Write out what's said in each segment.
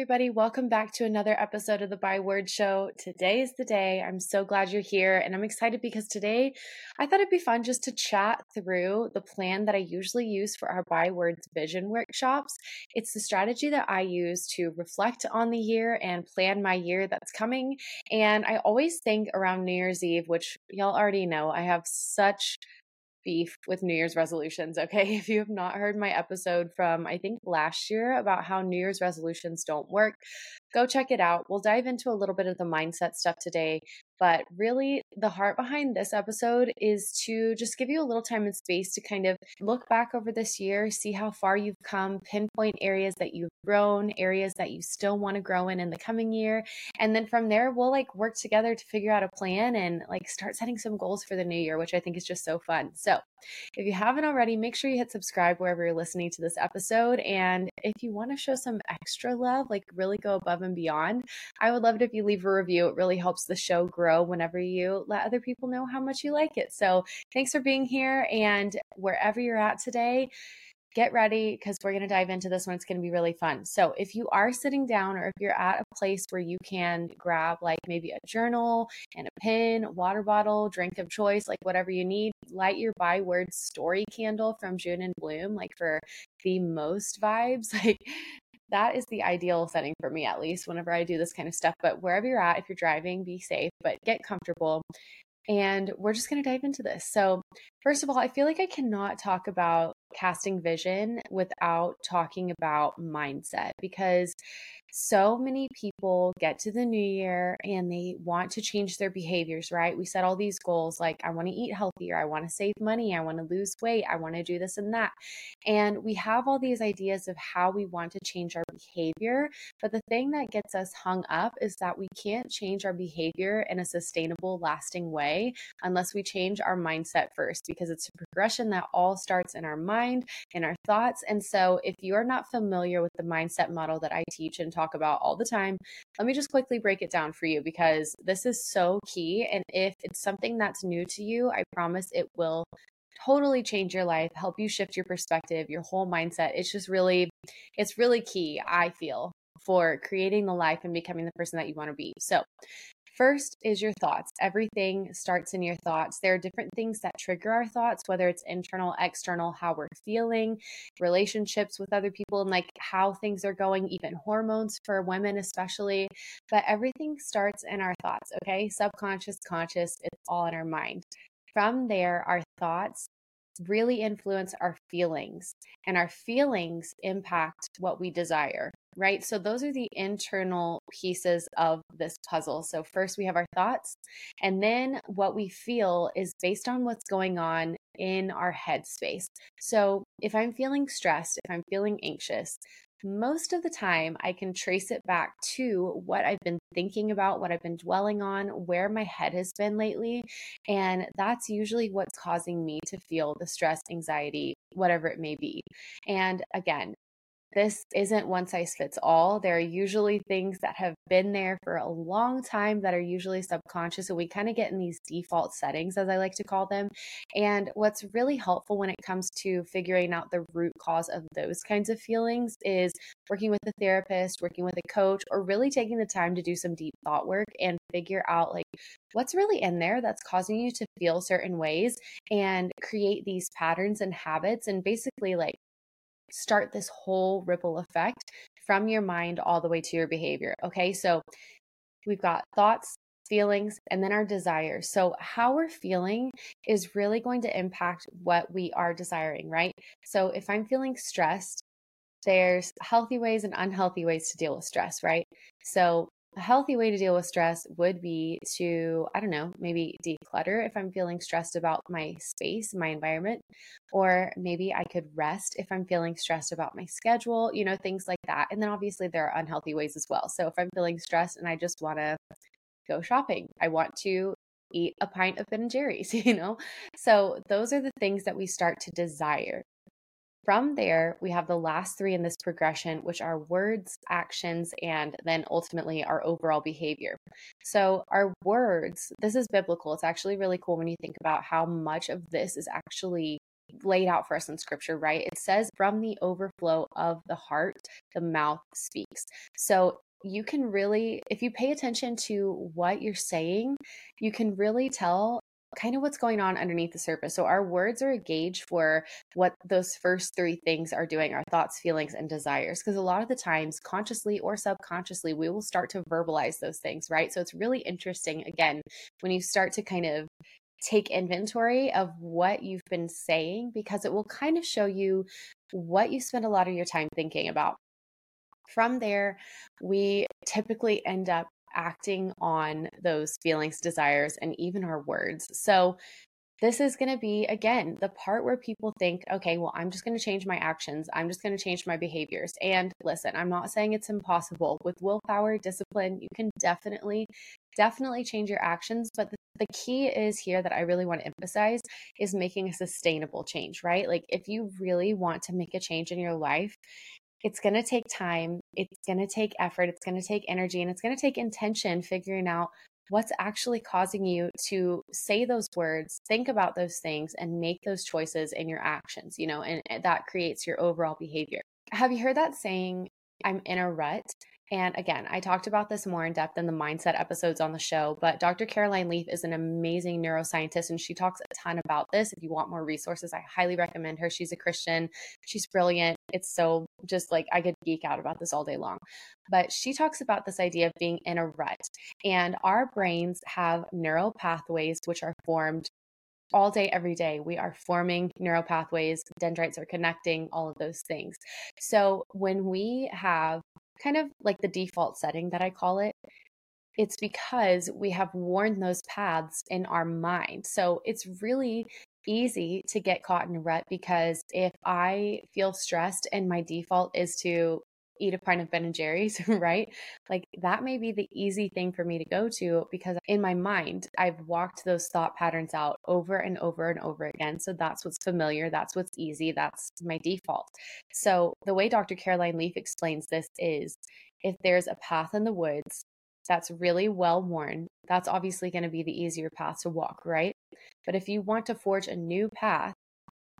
everybody. Welcome back to another episode of the By Words Show. Today is the day. I'm so glad you're here, and I'm excited because today I thought it'd be fun just to chat through the plan that I usually use for our By Words vision workshops. It's the strategy that I use to reflect on the year and plan my year that's coming. And I always think around New Year's Eve, which y'all already know, I have such beef with New Year's resolutions, okay? If you have not heard my episode from, I think, last year about how New Year's resolutions don't work, go check it out. We'll dive into a little bit of the mindset stuff today, but really, the heart behind this episode is to just give you a little time and space to kind of look back over this year, see how far you've come, pinpoint areas that you've grown, areas that you still want to grow in in the coming year. And then from there, we'll like work together to figure out a plan and like start setting some goals for the new year, which I think is just so fun. So, if you haven't already, make sure you hit subscribe wherever you're listening to this episode. And if you want to show some extra love, like really go above and beyond, I would love it if you leave a review. It really helps the show grow whenever you let other people know how much you like it. So thanks for being here. And wherever you're at today, get ready because we're going to dive into this one. It's going to be really fun. So, if you are sitting down or if you're at a place where you can grab like maybe a journal and a pen, water bottle, drink of choice, like whatever you need, light your by word story candle from June and Blume, like for the most vibes. Like, that is the ideal setting for me, at least whenever I do this kind of stuff. But wherever you're at, if you're driving, be safe, but get comfortable. And we're just going to dive into this. So, first of all, I feel like I cannot talk about casting vision without talking about mindset because so many people get to the new year and they want to change their behaviors, right? We set all these goals like, I want to eat healthier, I want to save money, I want to lose weight, I want to do this and that. And we have all these ideas of how we want to change our behavior. But the thing that gets us hung up is that we can't change our behavior in a sustainable, lasting way unless we change our mindset first, because it's a progression that all starts in our mind, in our thoughts. And so if you're not familiar with the mindset model that I teach and talk about all the time. Let me just quickly break it down for you because this is so key. And if it's something that's new to you, I promise it will totally change your life, help you shift your perspective, your whole mindset. It's just really, it's really key, I feel, for creating the life and becoming the person that you want to be. So, First is your thoughts. Everything starts in your thoughts. There are different things that trigger our thoughts, whether it's internal, external, how we're feeling, relationships with other people, and like how things are going, even hormones for women, especially. But everything starts in our thoughts, okay? Subconscious, conscious, it's all in our mind. From there, our thoughts really influence our feelings, and our feelings impact what we desire right? So those are the internal pieces of this puzzle. So first we have our thoughts, and then what we feel is based on what's going on in our head space. So if I'm feeling stressed, if I'm feeling anxious, most of the time I can trace it back to what I've been thinking about, what I've been dwelling on, where my head has been lately. And that's usually what's causing me to feel the stress, anxiety, whatever it may be. And again, this isn't one size fits all. There are usually things that have been there for a long time that are usually subconscious. And we kind of get in these default settings, as I like to call them. And what's really helpful when it comes to figuring out the root cause of those kinds of feelings is working with a therapist, working with a coach, or really taking the time to do some deep thought work and figure out like what's really in there that's causing you to feel certain ways and create these patterns and habits and basically like start this whole ripple effect from your mind all the way to your behavior. Okay, so we've got thoughts, feelings, and then our desires. So, how we're feeling is really going to impact what we are desiring, right? So, if I'm feeling stressed, there's healthy ways and unhealthy ways to deal with stress, right? So, a healthy way to deal with stress would be to, I don't know, maybe declutter if I'm feeling stressed about my space, my environment, or maybe I could rest if I'm feeling stressed about my schedule, you know, things like that. And then obviously there are unhealthy ways as well. So if I'm feeling stressed and I just want to go shopping, I want to eat a pint of Ben and Jerry's, you know? So those are the things that we start to desire. From there, we have the last three in this progression, which are words, actions, and then ultimately our overall behavior. So, our words, this is biblical. It's actually really cool when you think about how much of this is actually laid out for us in scripture, right? It says, from the overflow of the heart, the mouth speaks. So you can really, if you pay attention to what you're saying, you can really tell kind of what's going on underneath the surface. So our words are a gauge for what those first three things are doing our thoughts, feelings, and desires. Because a lot of the times, consciously or subconsciously, we will start to verbalize those things, right? So it's really interesting, again, when you start to kind of take inventory of what you've been saying, because it will kind of show you what you spend a lot of your time thinking about. From there, we typically end up acting on those feelings, desires, and even our words. So, this is going to be, again, the part where people think, okay, well, I'm just going to change my actions. I'm just going to change my behaviors. And listen, I'm not saying it's impossible. With willpower, discipline, you can definitely, definitely change your actions. But the, key is here that I really want to emphasize is making a sustainable change, right? Like, if you really want to make a change in your life, it's going to take time, it's going to take effort, it's going to take energy, and it's going to take intention figuring out what's actually causing you to say those words, think about those things, and make those choices in your actions, you know, and eh, that creates your overall behavior. Have you heard that saying, I'm in a rut? And again, I talked about this more in depth in the mindset episodes on the show, but Dr. Caroline Leaf is an amazing neuroscientist and she talks a ton about this. If you want more resources, I highly recommend her. She's a Christian, she's brilliant. It's so just like I could geek out about this all day long. But she talks about this idea of being in a rut, and our brains have neural pathways which are formed all day, every day, we are forming neural pathways, dendrites are connecting, all of those things. So when we have kind of like the default setting that I call it, it's because we have worn those paths in our mind. So it's really easy to get caught in a rut because if I feel stressed and my default is to eat a pint of Ben and Jerry's, right? Like that may be the easy thing for me to go to because in my mind, I've walked those thought patterns out over and over and over again. So that's what's familiar. That's what's easy. That's my default. So the way Dr. Caroline Leaf explains this is if there's a path in the woods that's really well worn, that's obviously going to be the easier path to walk, right? But if you want to forge a new path,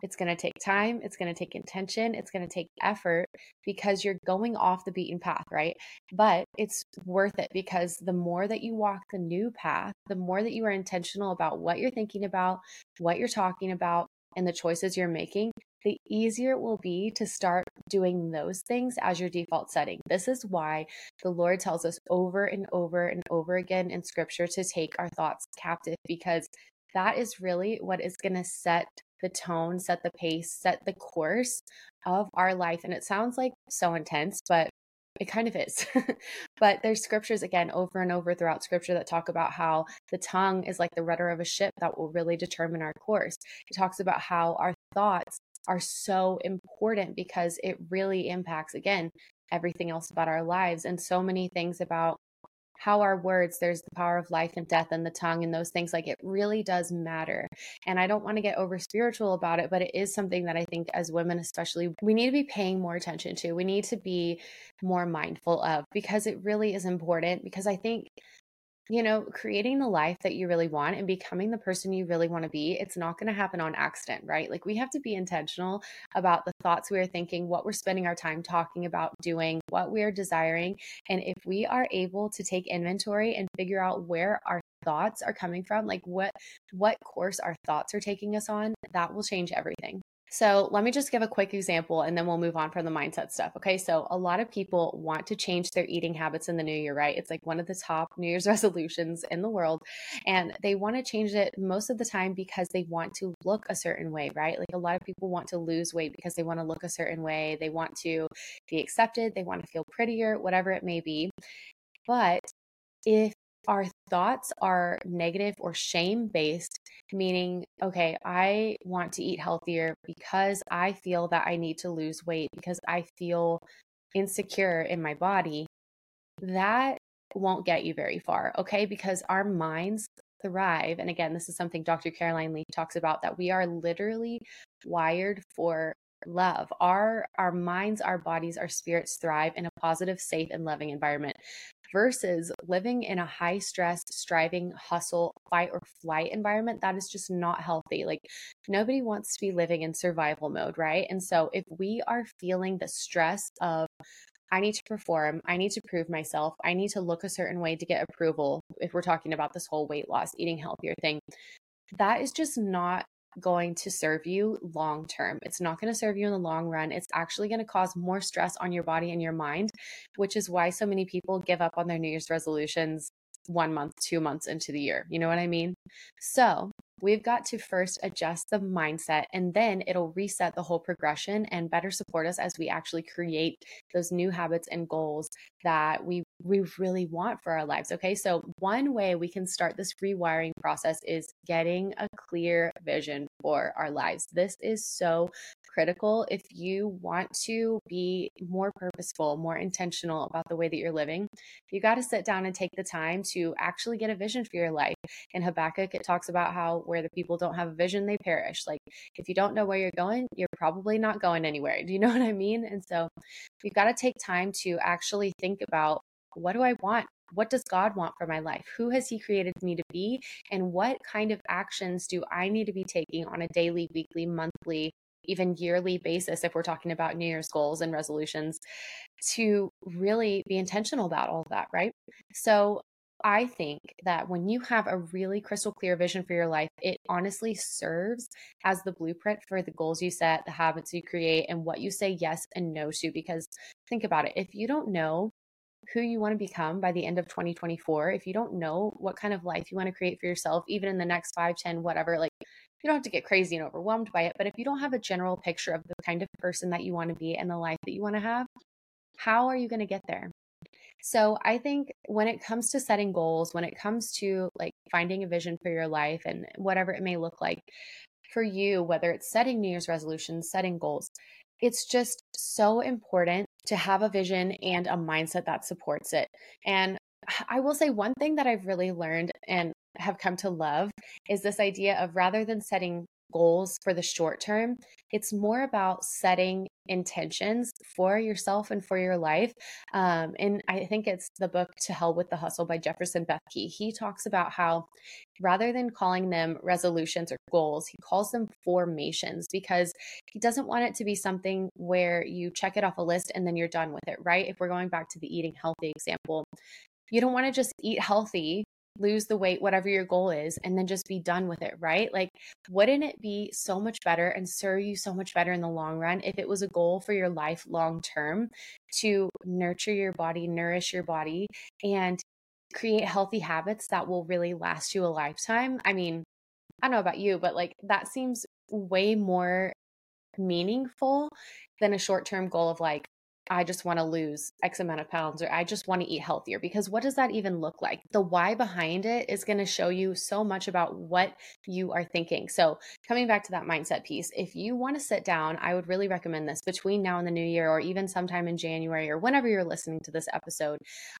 it's going to take time, it's going to take intention, it's going to take effort because you're going off the beaten path, right? But it's worth it because the more that you walk the new path, the more that you are intentional about what you're thinking about, what you're talking about, and the choices you're making, the easier it will be to start doing those things as your default setting. This is why the Lord tells us over and over and over again in scripture to take our thoughts captive because that is really what is going to set the tone, set the pace, set the course of our life. And it sounds like so intense, but it kind of is. but there's scriptures again over and over throughout scripture that talk about how the tongue is like the rudder of a ship that will really determine our course. It talks about how our thoughts are so important because it really impacts again everything else about our lives and so many things about how our words, there's the power of life and death and the tongue and those things. Like it really does matter. And I don't want to get over spiritual about it, but it is something that I think as women, especially, we need to be paying more attention to. We need to be more mindful of because it really is important. Because I think you know, creating the life that you really want and becoming the person you really want to be, it's not going to happen on accident, right? Like we have to be intentional about the thoughts we are thinking, what we're spending our time talking about, doing, what we are desiring. And if we are able to take inventory and figure out where our thoughts are coming from, like what what course our thoughts are taking us on, that will change everything. So, let me just give a quick example and then we'll move on from the mindset stuff. Okay. So, a lot of people want to change their eating habits in the new year, right? It's like one of the top New Year's resolutions in the world. And they want to change it most of the time because they want to look a certain way, right? Like a lot of people want to lose weight because they want to look a certain way. They want to be accepted. They want to feel prettier, whatever it may be. But if our thoughts are negative or shame based, meaning, okay, I want to eat healthier because I feel that I need to lose weight, because I feel insecure in my body, that won't get you very far, okay? Because our minds thrive. And again, this is something Dr. Caroline Leaf talks about that we are literally wired for love our our minds our bodies our spirits thrive in a positive safe and loving environment versus living in a high stress, striving, hustle, fight or flight environment that is just not healthy. Like nobody wants to be living in survival mode, right? And so if we are feeling the stress of I need to perform. I need to prove myself. I need to look a certain way to get approval. If we're talking about this whole weight loss, eating healthier thing, that is just not going to serve you long term. It's not going to serve you in the long run. It's actually going to cause more stress on your body and your mind, which is why so many people give up on their New Year's resolutions one month, two months into the year. You know what I mean? So, we've got to first adjust the mindset and then it'll reset the whole progression and better support us as we actually create those new habits and goals that we we really want for our lives okay? So one way we can start this rewiring process is getting a clear vision for our lives. This is so critical if you want to be more purposeful more intentional about the way that you're living you got to sit down and take the time to actually get a vision for your life in habakkuk it talks about how where the people don't have a vision, they perish. Like if you don't know where you're going, you're probably not going anywhere. Do you know what I mean? And so we've got to take time to actually think about what do I want? What does God want for my life? Who has He created me to be? And what kind of actions do I need to be taking on a daily, weekly, monthly, even yearly basis, if we're talking about New Year's goals and resolutions, to really be intentional about all of that, right? So I think that when you have a really crystal clear vision for your life, it honestly serves as the blueprint for the goals you set, the habits you create, and what you say yes and no to. Because think about it if you don't know who you want to become by the end of 2024, if you don't know what kind of life you want to create for yourself, even in the next five, ten, whatever, like you don't have to get crazy and overwhelmed by it. But if you don't have a general picture of the kind of person that you want to be and the life that you want to have, how are you going to get there? So I think when it comes to setting goals, when it comes to like finding a vision for your life and whatever it may look like for you, whether it's setting New Year's resolutions, setting goals, it's just so important to have a vision and a mindset that supports it. And I will say one thing that I've really learned and have come to love is this idea of rather than setting goals for the short term. It's more about setting intentions for yourself and for your life. Um, and I think it's the book To Hell with the Hustle by Jefferson Bethke. He talks about how rather than calling them resolutions or goals, he calls them formations because he doesn't want it to be something where you check it off a list and then you're done with it, right? If we're going back to the eating healthy example, you don't want to just eat healthy lose the weight, whatever your goal is, and then just be done with it, right? Like, wouldn't it be so much better and serve you so much better in the long run if it was a goal for your life long term to nurture your body, nourish your body, and create healthy habits that will really last you a lifetime? I mean, I don't know about you, but like that seems way more meaningful than a short term goal of like, I just want to lose X amount of pounds or I just want to eat healthier. Because what does that even look like? The why behind it is going to show you so much about what you are thinking. So, coming back to that mindset piece, if you want to sit down, I would really recommend this between now and the new year or even sometime in January or whenever you're listening to this episode.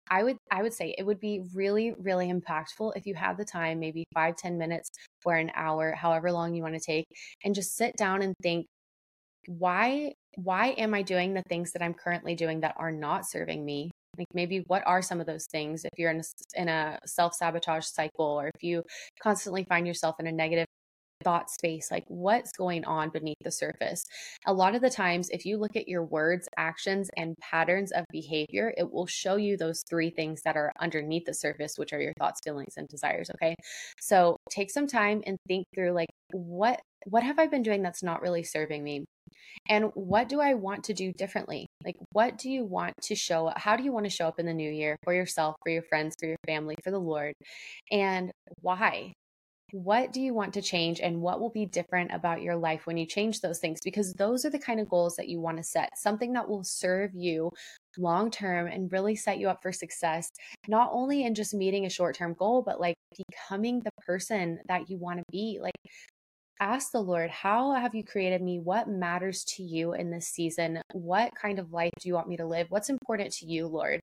I would I would say it would be really really impactful if you have the time, maybe five ten minutes or an hour, however long you want to take, and just sit down and think why why am I doing the things that I'm currently doing that are not serving me? Like maybe what are some of those things if you're in a, in a self-sabotage cycle or if you constantly find yourself in a negative thought space like what's going on beneath the surface? A lot of the times if you look at your words actions and patterns of behavior it will show you those three things that are underneath the surface which are your thoughts feelings and desires okay? So take some time and think through like what what have i been doing that's not really serving me and what do I want to do differently? Like, what do you want to show up? How do you want to show up in the new year for yourself, for your friends, for your family, for the Lord? And why? What do you want to change and what will be different about your life when you change those things? Because those are the kind of goals that you want to set, something that will serve you long term and really set you up for success, not only in just meeting a short term goal, but like becoming the person that you want to be. Like, ask the Lord, How have you created me? What matters to you in this season? What kind of life do you want me to live? What's important to you, Lord?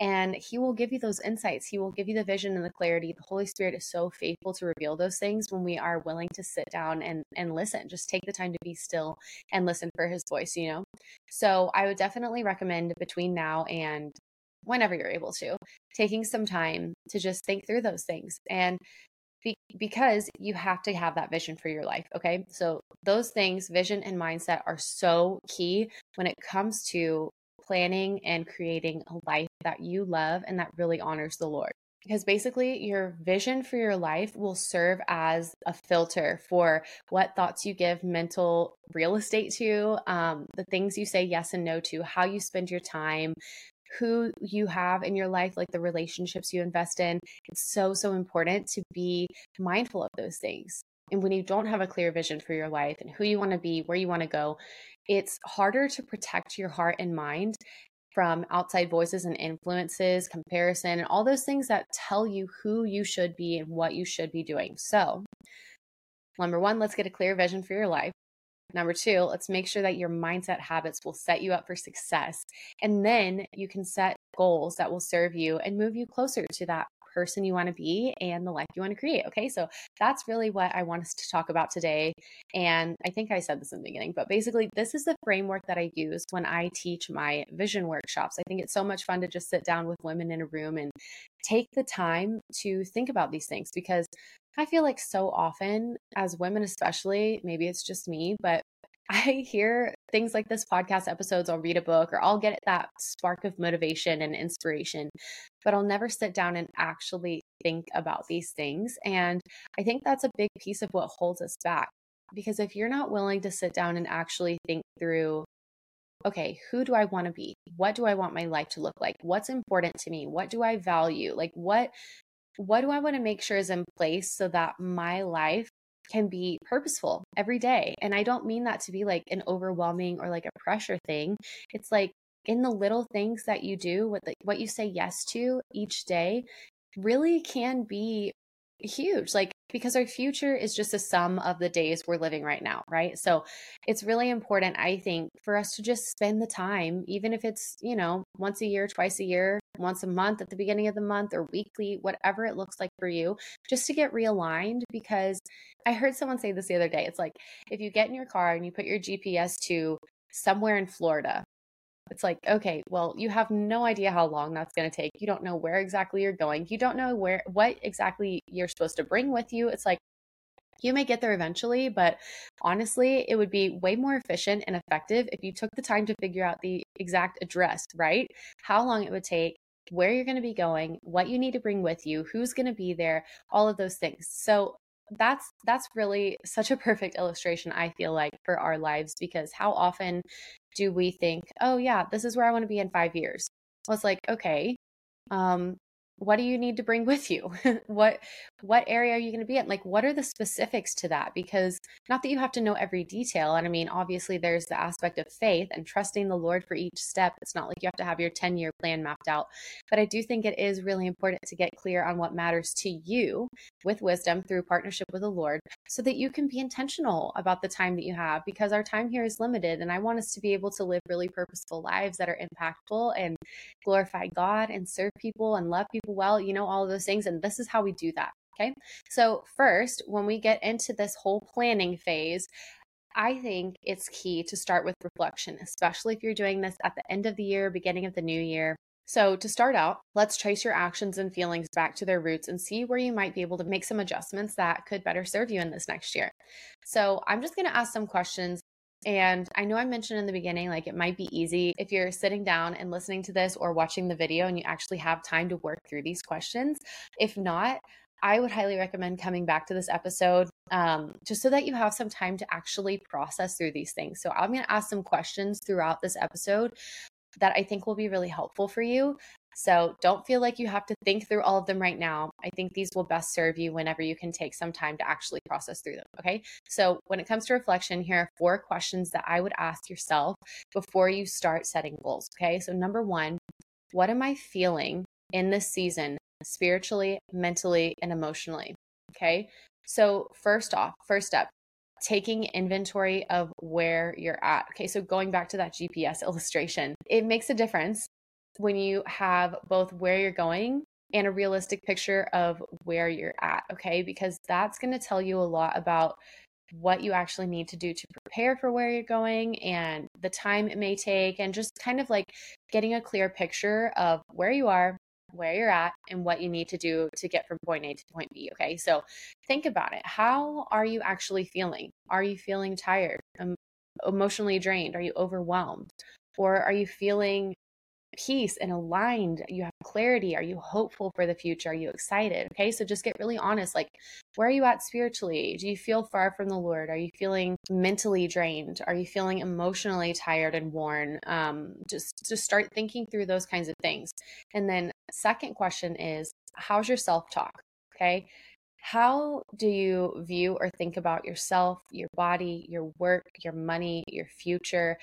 And He will give you those insights. He will give you the vision and the clarity. The Holy Spirit is so faithful to reveal those things when we are willing to sit down and, and listen. Just take the time to be still and listen for His voice, you know? So I would definitely recommend between now and whenever you're able to, taking some time to just think through those things. And be- because you have to have that vision for your life. Okay. So, those things, vision and mindset, are so key when it comes to planning and creating a life that you love and that really honors the Lord. Because basically, your vision for your life will serve as a filter for what thoughts you give mental real estate to, um, the things you say yes and no to, how you spend your time, who you have in your life, like the relationships you invest in. It's so, so important to be mindful of those things. And when you don't have a clear vision for your life and who you want to be, where you want to go, it's harder to protect your heart and mind from outside voices and influences, comparison, and all those things that tell you who you should be and what you should be doing. So, number one, let's get a clear vision for your life. Number two, let's make sure that your mindset habits will set you up for success. And then you can set goals that will serve you and move you closer to that person you want to be and the life you want to create. Okay. So that's really what I want us to talk about today. And I think I said this in the beginning, but basically, this is the framework that I use when I teach my vision workshops. I think it's so much fun to just sit down with women in a room and take the time to think about these things because I feel like so often, as women especially, maybe it's just me, but I hear things like this podcast episodes, I'll read a book or I'll get that spark of motivation and inspiration, but I'll never sit down and actually think about these things. And I think that's a big piece of what holds us back. Because if you're not willing to sit down and actually think through, okay, who do I want to be? What do I want my life to look like? What's important to me? What do I value? Like, what what do I want to make sure is in place so that my life can be purposeful every day. And I don't mean that to be like an overwhelming or like a pressure thing. It's like in the little things that you do, what the, what you say yes to each day really can be huge. Like because our future is just a sum of the days we're living right now, right? So it's really important, I think, for us to just spend the time, even if it's, you know, once a year, twice a year, once a month at the beginning of the month or weekly, whatever it looks like for you, just to get realigned. Because I heard someone say this the other day. It's like if you get in your car and you put your GPS to somewhere in Florida, it's like, okay, well, you have no idea how long that's going to take. You don't know where exactly you're going. You don't know where what exactly you're supposed to bring with you. It's like you may get there eventually, but honestly, it would be way more efficient and effective if you took the time to figure out the exact address, right? How long it would take, where you're going to be going, what you need to bring with you, who's going to be there, all of those things. So, that's that's really such a perfect illustration I feel like for our lives because how often do we think, oh, yeah, this is where I want to be in five years? Well, it's like, okay, um, what do you need to bring with you? What what area are you going to be in? Like what are the specifics to that? Because not that you have to know every detail and i mean obviously there's the aspect of faith and trusting the lord for each step. It's not like you have to have your 10 year plan mapped out but i do think it is really important to get clear on what matters to you with wisdom through partnership with the lord so that you can be intentional about the time that you have because our time here is limited and i want us to be able to live really purposeful lives that are impactful and glorify god and serve people and love people well, you know, all of those things. And this is how we do that. Okay. So, first, when we get into this whole planning phase, I think it's key to start with reflection, especially if you're doing this at the end of the year, beginning of the new year. So, to start out, let's trace your actions and feelings back to their roots and see where you might be able to make some adjustments that could better serve you in this next year. So, I'm just going to ask some questions and I know I mentioned in the beginning, like it might be easy if you're sitting down and listening to this or watching the video and you actually have time to work through these questions. If not, I would highly recommend coming back to this episode um, just so that you have some time to actually process through these things. So, I'm going to ask some questions throughout this episode that I think will be really helpful for you. So don't feel like you have to think through all of them right now. I think these will best serve you whenever you can take some time to actually process through them. Okay. So when it comes to reflection, here are four questions that I would ask yourself before you start setting goals. Okay. So number one, what am I feeling in this season, spiritually, mentally, and emotionally? Okay. So first off, first step, taking inventory of where you're at. Okay, so going back to that GPS illustration, it makes a difference when you have both where you're going and a realistic picture of where you're at, okay? Because that's going to tell you a lot about what you actually need to do to prepare for where you're going and the time it may take, and just kind of like getting a clear picture of where you are, where you're at, and what you need to do to get from point A to point B. Okay. So think about it. How are you actually feeling? Are you feeling tired, emotionally drained? Are you overwhelmed? Or are you feeling peace and aligned? You have clarity? Are you hopeful for the future? Are you excited? Okay, so just get really honest. Like, where are you at spiritually? Do you feel far from the Lord? Are you feeling mentally drained? Are you feeling emotionally tired and worn? Um, just just start thinking through those kinds of things. And then, second question is, how's your self talk? Okay. How do you view or think about yourself, your body, your work, your money, your future?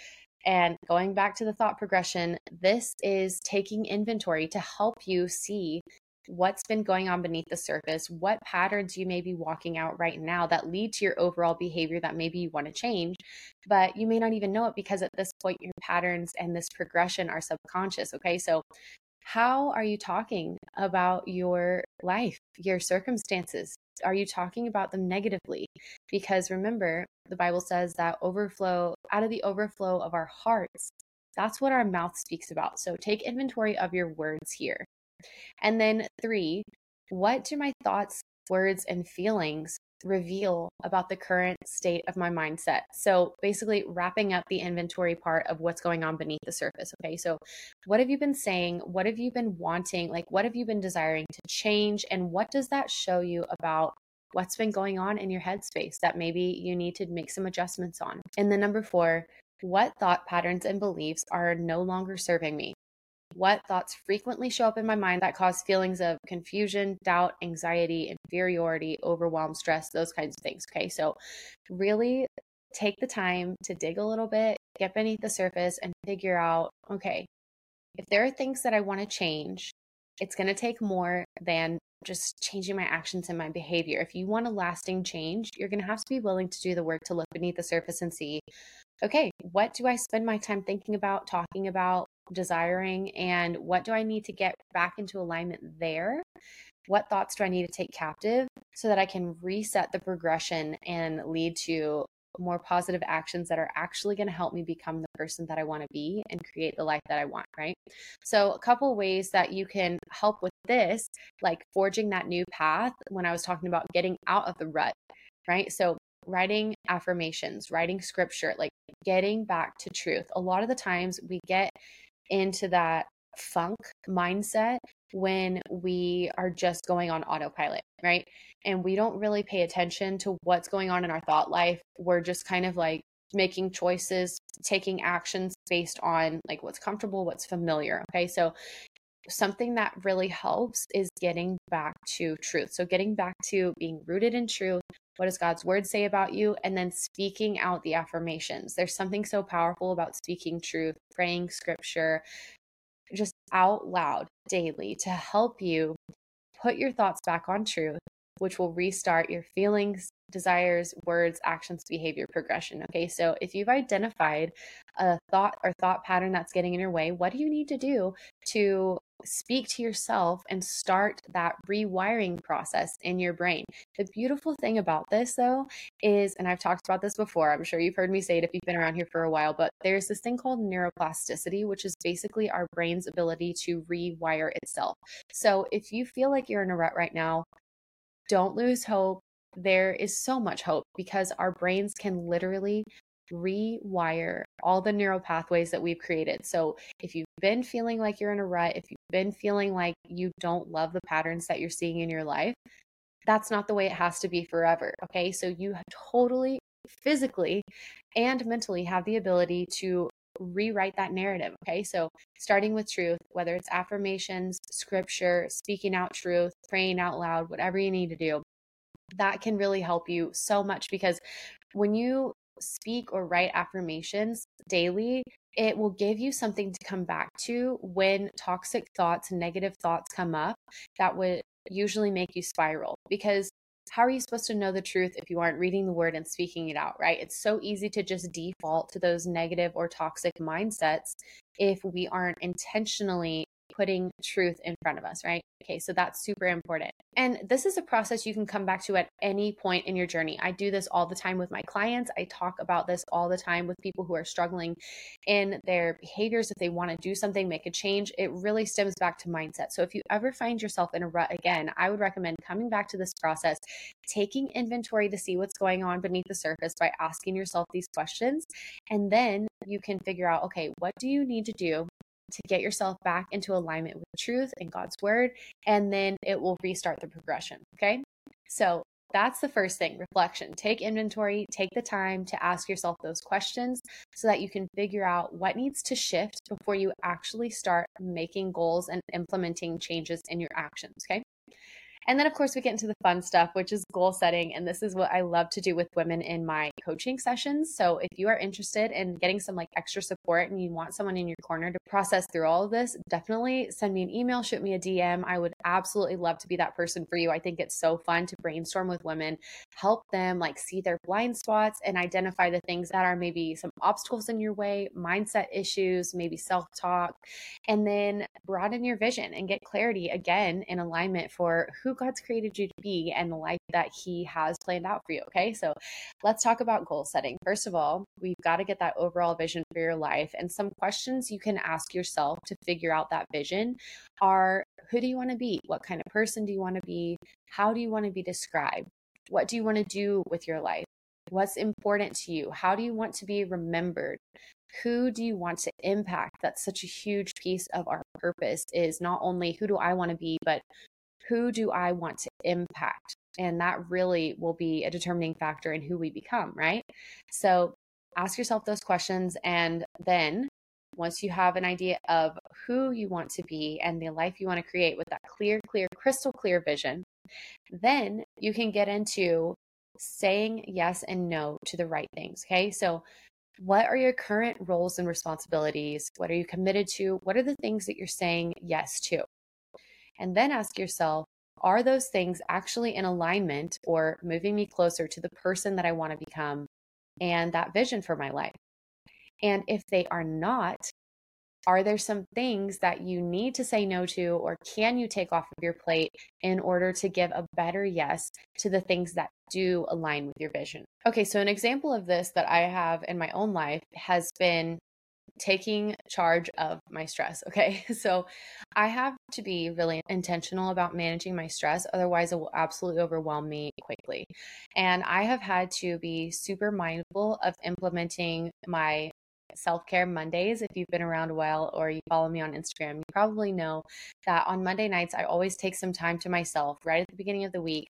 And going back to the thought progression, this is taking inventory to help you see what's been going on beneath the surface, what patterns you may be walking out right now that lead to your overall behavior that maybe you want to change, but you may not even know it because at this point, your patterns and this progression are subconscious. Okay. So, how are you talking about your life, your circumstances? Are you talking about them negatively? Because remember, the Bible says that overflow, out of the overflow of our hearts, that's what our mouth speaks about. So take inventory of your words here. And then three, what do my thoughts, words, and feelings reveal about the current state of my mindset. So, basically, wrapping up the inventory part of what's going on beneath the surface. Okay. So, what have you been saying? What have you been wanting? Like, what have you been desiring to change? And what does that show you about what's been going on in your headspace that maybe you need to make some adjustments on? And then, number four, what thought patterns and beliefs are no longer serving me? What thoughts frequently show up in my mind that cause feelings of confusion, doubt, anxiety, inferiority, overwhelm, stress, those kinds of things? Okay, so really take the time to dig a little bit, get beneath the surface, and figure out okay, if there are things that I want to change, it's going to take more than just changing my actions and my behavior. If you want a lasting change, you're going to have to be willing to do the work to look beneath the surface and see okay, what do I spend my time thinking about, talking about, desiring and what do I need to get back into alignment there? What thoughts do I need to take captive so that I can reset the progression and lead to more positive actions that are actually going to help me become the person that I want to be and create the life that I want, right? So, a couple ways that you can help with this, like forging that new path when I was talking about getting out of the rut, right? So, writing affirmations, writing scripture, like getting back to truth. A lot of the times we get into that funk mindset when we are just going on autopilot, right? And we don't really pay attention to what's going on in our thought life. We're just kind of like making choices, taking actions based on like what's comfortable, what's familiar. Okay. So something that really helps is getting back to truth. So getting back to being rooted in truth. What does God's word say about you? And then speaking out the affirmations. There's something so powerful about speaking truth, praying scripture, just out loud daily to help you put your thoughts back on truth, which will restart your feelings, desires, words, actions, behavior progression. Okay, so if you've identified a thought or thought pattern that's getting in your way, what do you need to do to speak to yourself and start that rewiring process in your brain. The beautiful thing about this, though, is, and I've talked about this before, I'm sure you've heard me say it if you've been around here for a while, but there's this thing called neuroplasticity, which is basically our brain's ability to rewire itself. So if you feel like you're in a rut right now, don't lose hope. There is so much hope because our brains can literally rewire all the neural pathways that we've created. So, if you've been feeling like you're in a rut, if you've been feeling like you don't love the patterns that you're seeing in your life, that's not the way it has to be forever. Okay. So, you totally physically and mentally have the ability to rewrite that narrative. Okay. So, starting with truth, whether it's affirmations, scripture, speaking out truth, praying out loud, whatever you need to do, that can really help you so much because when you speak or write affirmations daily, it will give you something to come back to when toxic thoughts, negative thoughts come up that would usually make you spiral. Because how are you supposed to know the truth if you aren't reading the word and speaking it out, right? It's so easy to just default to those negative or toxic mindsets if we aren't intentionally putting truth in front of us, right? Okay, so that's super important. And this is a process you can come back to at any point in your journey. I do this all the time with my clients. I talk about this all the time with people who are struggling in their behaviors. If they want to do something, make a change, it really stems back to mindset. So if you ever find yourself in a rut again, I would recommend coming back to this process, taking inventory to see what's going on beneath the surface by asking yourself these questions. And then you can figure out okay, what do you need to do to get yourself back into alignment with truth and God's word, and then it will restart the progression. Okay. So that's the first thing reflection. Take inventory, take the time to ask yourself those questions so that you can figure out what needs to shift before you actually start making goals and implementing changes in your actions. Okay. And then, of course, we get into the fun stuff, which is goal setting. And this is what I love to do with women in my coaching sessions. So, if you are interested in getting some like extra support and you want someone in your corner to process through all of this, definitely send me an email, shoot me a DM. I would absolutely love to be that person for you. I think it's so fun to brainstorm with women, help them like see their blind spots and identify the things that are maybe some obstacles in your way, mindset issues, maybe self talk, and then broaden your vision and get clarity again in alignment for who God's created you to be and the life that He has planned out for you. Okay. So let's talk about goal setting. First of all, we've got to get that overall vision for your life. And some questions you can ask yourself to figure out that vision are who do you want to be? What kind of person do you want to be? How do you want to be described? What do you want to do with your life? What's important to you? How do you want to be remembered? Who do you want to impact? That's such a huge piece of our purpose is not only who do I want to be, but who do I want to impact? And that really will be a determining factor in who we become, right? So ask yourself those questions. And then once you have an idea of who you want to be and the life you want to create with that clear, clear, crystal clear vision, then you can get into saying yes and no to the right things. Okay. So, what are your current roles and responsibilities? What are you committed to? What are the things that you're saying yes to? And then ask yourself, are those things actually in alignment or moving me closer to the person that I want to become and that vision for my life? And if they are not, are there some things that you need to say no to, or can you take off of your plate in order to give a better yes to the things that do align with your vision? Okay, so an example of this that I have in my own life has been taking charge of my stress. Okay. So I have to be really intentional about managing my stress. Otherwise, it will absolutely overwhelm me quickly. And I have had to be super mindful of implementing my self care Mondays. If you've been around a while or you follow me on Instagram, you probably know that on Monday nights, I always take some time to myself right at the beginning of the week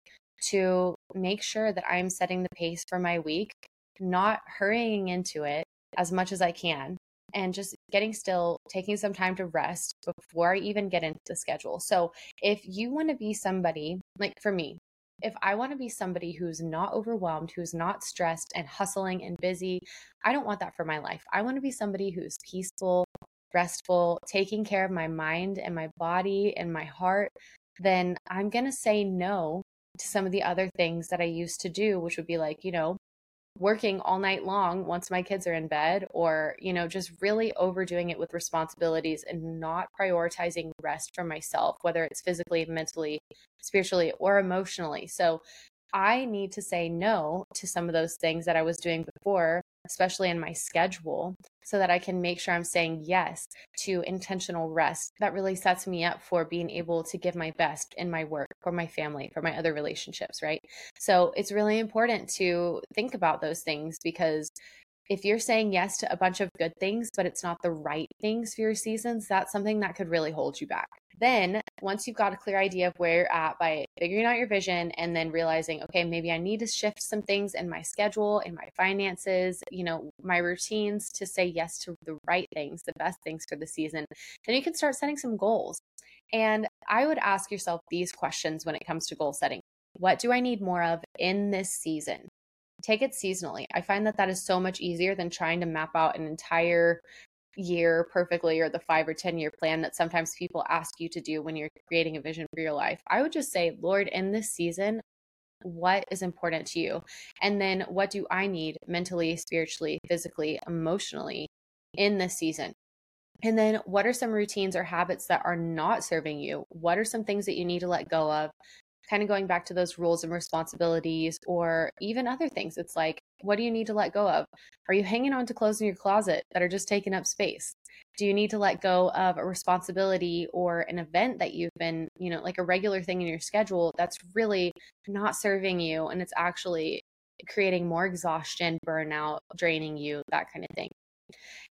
to make sure that I'm setting the pace for my week, not hurrying into it as much as I can and just getting still, taking some time to rest before I even get into the schedule. So, if you want to be somebody, like for me, if I want to be somebody who's not overwhelmed, who's not stressed and hustling and busy, I don't want that for my life. I want to be somebody who's peaceful, restful, taking care of my mind and my body and my heart, then I'm going to say no to some of the other things that I used to do, which would be like, you know, working all night long once my kids are in bed or you know just really overdoing it with responsibilities and not prioritizing rest for myself whether it's physically mentally spiritually or emotionally. So i need to say no to some of those things that i was doing before especially in my schedule, so that I can make sure I'm saying yes to intentional rest that really sets me up for being able to give my best in my work, for my family, for my other relationships, right? So it's really important to think about those things because if you're saying yes to a bunch of good things, but it's not the right things for your seasons, that's something that could really hold you back. Then, once you've got a clear idea of where you're at by figuring out your vision and then realizing, okay, maybe I need to shift some things in my schedule, in my finances, you know, my routines to say yes to the right things, the best things for the season, then you can start setting some goals. And I would ask yourself these questions when it comes to goal setting What do I need more of in this season? Take it seasonally. I find that that is so much easier than trying to map out an entire year perfectly or the five or 10 year plan that sometimes people ask you to do when you're creating a vision for your life. I would just say, Lord, in this season, what is important to you? And then what do I need mentally, spiritually, physically, emotionally in this season? And then, what are some routines or habits that are not serving you? What are some things that you need to let go of? Kind of going back to those rules and responsibilities, or even other things. It's like, what do you need to let go of? Are you hanging on to clothes in your closet that are just taking up space? Do you need to let go of a responsibility or an event that you've been, you know, like a regular thing in your schedule that's really not serving you and it's actually creating more exhaustion, burnout, draining you, that kind of thing?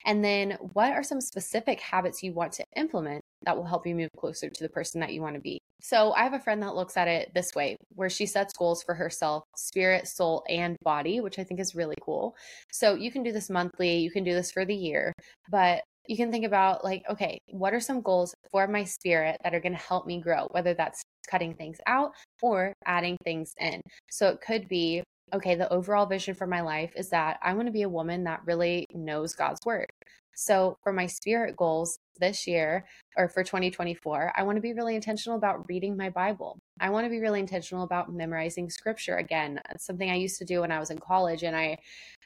And then, what are some specific habits you want to implement that will help you move closer to the person that you want to be? So, I have a friend that looks at it this way, where she sets goals for herself, spirit, soul, and body, which I think is really cool. So, you can do this monthly, you can do this for the year, but you can think about like, okay, what are some goals for my spirit that are going to help me grow, whether that's cutting things out or adding things in. So, it could be okay, the overall vision for my life is that I want to be a woman that really knows God's word. So, for my spirit goals this year or for 2024, I want to be really intentional about reading my Bible. I want to be really intentional about memorizing scripture again. It's something I used to do when I was in college, and I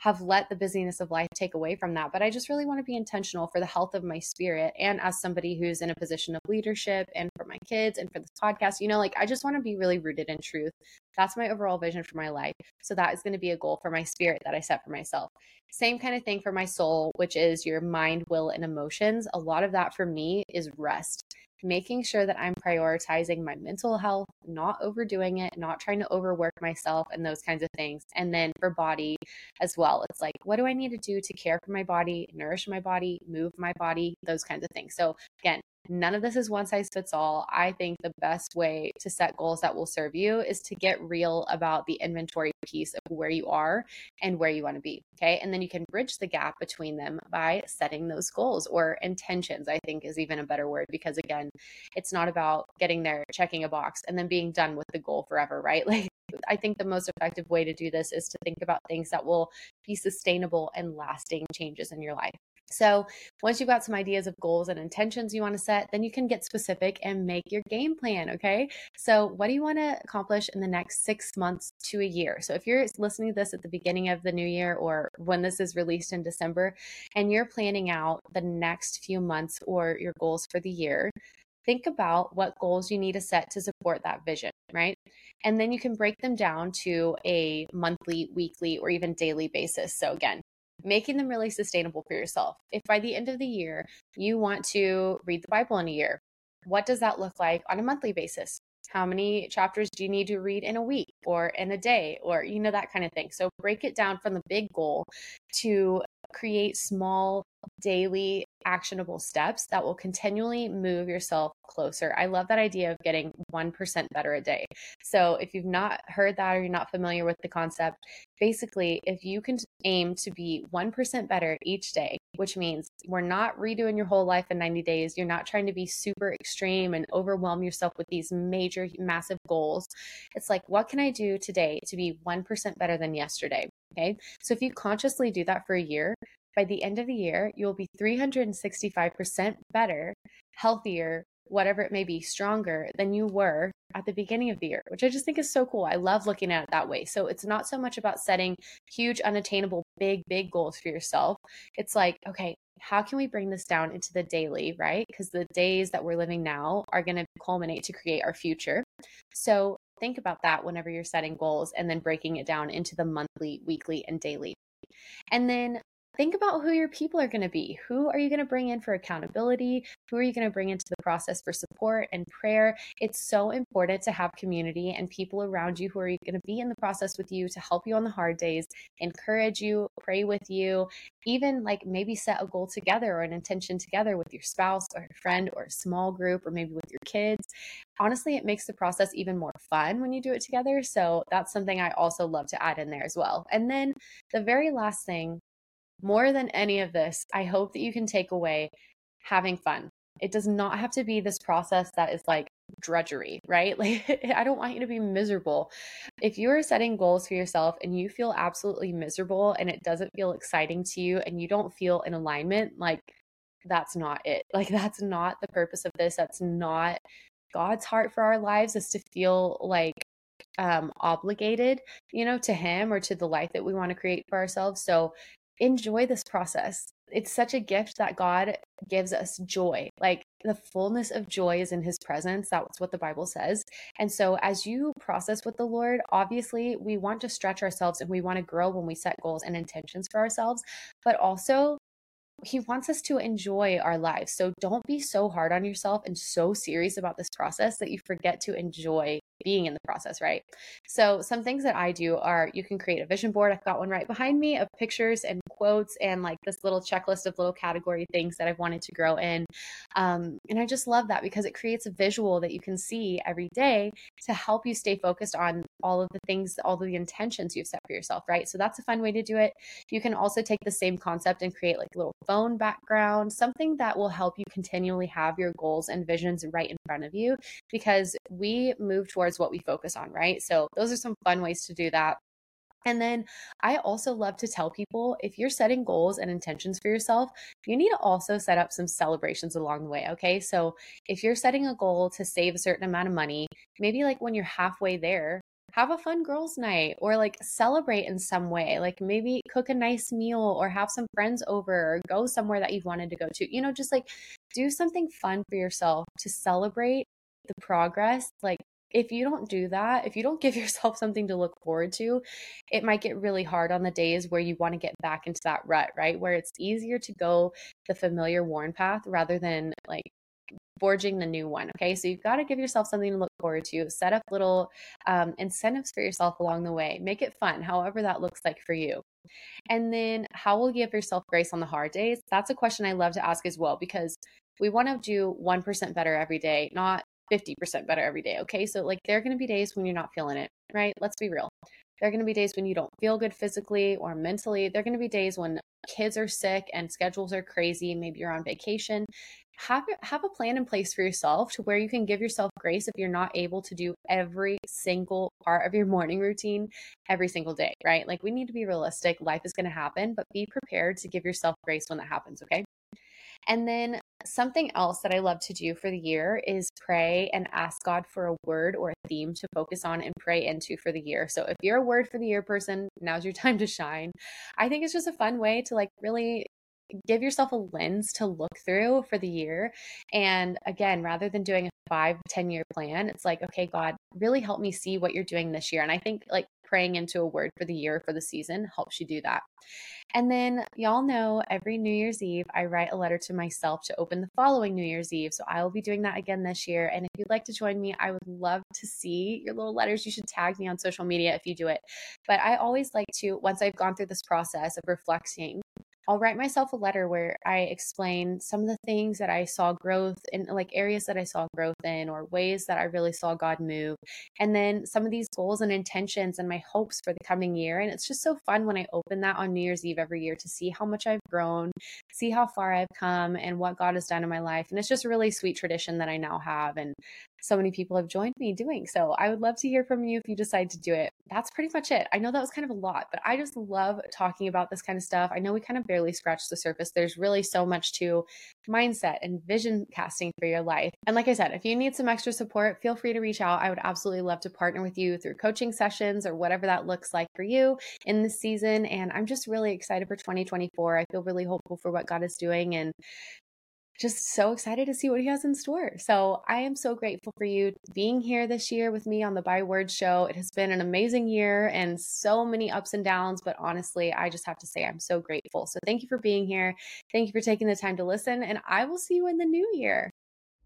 have let the busyness of life take away from that. But I just really want to be intentional for the health of my spirit and as somebody who's in a position of leadership and for my kids and for this podcast, you know, like I just want to be really rooted in truth. That's my overall vision for my life. So, that is going to be a goal for my spirit that I set for myself. Same kind of thing for my soul, which is your mind, will, and emotions. A lot of that for me is rest making sure that I'm prioritizing my mental health, not overdoing it, not trying to overwork myself and those kinds of things. And then for body as well, it's like, what do I need to do to care for my body, nourish my body, move my body, those kinds of things. So, again, None of this is one size fits all. I think the best way to set goals that will serve you is to get real about the inventory piece of where you are and where you want to be. Okay. And then you can bridge the gap between them by setting those goals or intentions, I think is even a better word because, again, it's not about getting there, checking a box, and then being done with the goal forever, right? Like, I think the most effective way to do this is to think about things that will be sustainable and lasting changes in your life. So, once you've got some ideas of goals and intentions you want to set, then you can get specific and make your game plan. Okay. So, what do you want to accomplish in the next six months to a year? So, if you're listening to this at the beginning of the new year or when this is released in December and you're planning out the next few months or your goals for the year, think about what goals you need to set to support that vision, right? And then you can break them down to a monthly, weekly, or even daily basis. So, again, making them really sustainable for yourself. If by the end of the year you want to read the Bible in a year, what does that look like on a monthly basis? How many chapters do you need to read in a week or in a day or, you know, that kind of thing? So break it down from the big goal to create small daily actionable steps that will continually move yourself closer. I love that idea of getting 1% better a day. So, if you've not heard that or you're not familiar with the concept, basically, if you can aim to be 1% better each day, which means we're not redoing your whole life in 90 days, you're not trying to be super extreme and overwhelm yourself with these major, massive goals. It's like, what can I do today to be 1% better than yesterday? Okay. So, if you consciously do that for a year, by the end of the year, you'll be 365% better, healthier, whatever it may be, stronger than you were at the beginning of the year, which I just think is so cool. I love looking at it that way. So it's not so much about setting huge, unattainable, big, big goals for yourself. It's like, okay, how can we bring this down into the daily, right? Because the days that we're living now are going to culminate to create our future. So think about that whenever you're setting goals and then breaking it down into the monthly, weekly, and daily. And then think about who your people are going to be. Who are you going to bring in for accountability? Who are you going to bring into the process for support and prayer? It's so important to have community and people around you who are going to be in the process with you to help you on the hard days, encourage you, pray with you, even like maybe set a goal together or an intention together with your spouse or a friend or a small group or maybe with your kids. Honestly, it makes the process even more fun when you do it together. So that's something I also love to add in there as well. And then the very last thing more than any of this, I hope that you can take away having fun. It does not have to be this process that is like drudgery, right? Like, I don't want you to be miserable. If you are setting goals for yourself and you feel absolutely miserable and it doesn't feel exciting to you and you don't feel in alignment, like, that's not it. Like, that's not the purpose of this. That's not God's heart for our lives is to feel like um obligated you know to him or to the life that we want to create for ourselves so enjoy this process. It's such a gift that God gives us joy. Like the fullness of joy is in his presence. That's what the Bible says. And so, as you process with the Lord, obviously, we want to stretch ourselves and we want to grow when we set goals and intentions for ourselves. But also, he wants us to enjoy our lives. So don't be so hard on yourself and so serious about this process that you forget to enjoy being in the process, right? So, some things that I do are you can create a vision board. I've got one right behind me of pictures and quotes and like this little checklist of little category things that I've wanted to grow in. Um, and I just love that because it creates a visual that you can see every day to help you stay focused on all of the things, all of the intentions you've set for yourself, right? So, that's a fun way to do it. You can also take the same concept and create like a little phone background, something that will help you continually have your goals and visions right in front of you because we move towards towards what we focus on, right? So those are some fun ways to do that. And then I also love to tell people if you're setting goals and intentions for yourself, you need to also set up some celebrations along the way. Okay. So if you're setting a goal to save a certain amount of money, maybe like when you're halfway there, have a fun girls' night or like celebrate in some way. Like maybe cook a nice meal or have some friends over or go somewhere that you've wanted to go to. You know, just like do something fun for yourself to celebrate the progress. Like if you don't do that, if you don't give yourself something to look forward to, it might get really hard on the days where you want to get back into that rut, right? Where it's easier to go the familiar worn path rather than like forging the new one. Okay. So you've got to give yourself something to look forward to. Set up little um, incentives for yourself along the way. Make it fun, however that looks like for you. And then how will you give yourself grace on the hard days? That's a question I love to ask as well because we want to do 1% better every day, not 50% better every day. Okay. So, like, there are going to be days when you're not feeling it, right? Let's be real. There are going to be days when you don't feel good physically or mentally. There are going to be days when kids are sick and schedules are crazy. Maybe you're on vacation. Have, have a plan in place for yourself to where you can give yourself grace if you're not able to do every single part of your morning routine every single day, right? Like, we need to be realistic. Life is going to happen, but be prepared to give yourself grace when that happens, okay? And then something else that I love to do for the year is pray and ask God for a word or a theme to focus on and pray into for the year. So if you're a word for the year person, now's your time to shine. I think it's just a fun way to like really give yourself a lens to look through for the year. And again, rather than doing a five, 10 year plan, it's like, okay, God, really help me see what you're doing this year. And I think like praying into a word for the year for the season helps you do that. And then y'all know every New Year's Eve, I write a letter to myself to open the following New Year's Eve. So I will be doing that again this year. And if you'd like to join me, I would love to see your little letters. You should tag me on social media if you do it. But I always like to, once I've gone through this process of reflecting, I'll write myself a letter where I explain some of the things that I saw growth in, like areas that I saw growth in, or ways that I really saw God move. And then some of these goals and intentions and my hopes for the coming year. And it's just so fun when I open that on New Year's Eve every year to see how much I've grown, see how far I've come, and what God has done in my life. And it's just a really sweet tradition that I now have. And so many people have joined me doing. So I would love to hear from you if you decide to do it. That's pretty much it. I know that was kind of a lot, but I just love talking about this kind of stuff. I know we kind of barely scratched the surface. There's really so much to mindset and vision casting for your life. And like I said, if you need some extra support, feel free to reach out. I would absolutely love to partner with you through coaching sessions or whatever that looks like for you in this season. And I'm just really excited for 2024. I feel really hopeful for what God is doing and just so excited to see what he has in store. So I am so grateful for you being here this year with me on the By Words Show. It has been an amazing year and so many ups and downs, but honestly, I just have to say I'm so grateful. So thank you for being here. Thank you for taking the time to listen, and I will see you in the new year.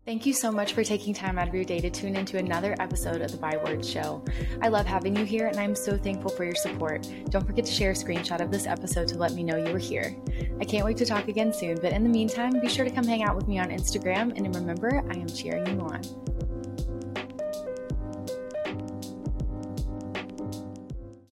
Thank you so much for taking time out of your day to tune into another episode of the By Words Show. I love having you here and I'm so thankful for your support. Don't forget to share a screenshot of this episode to let me know you were here. I can't wait to talk again soon, but in the meantime, be sure to come hang out with me on Instagram and remember, I am cheering you on.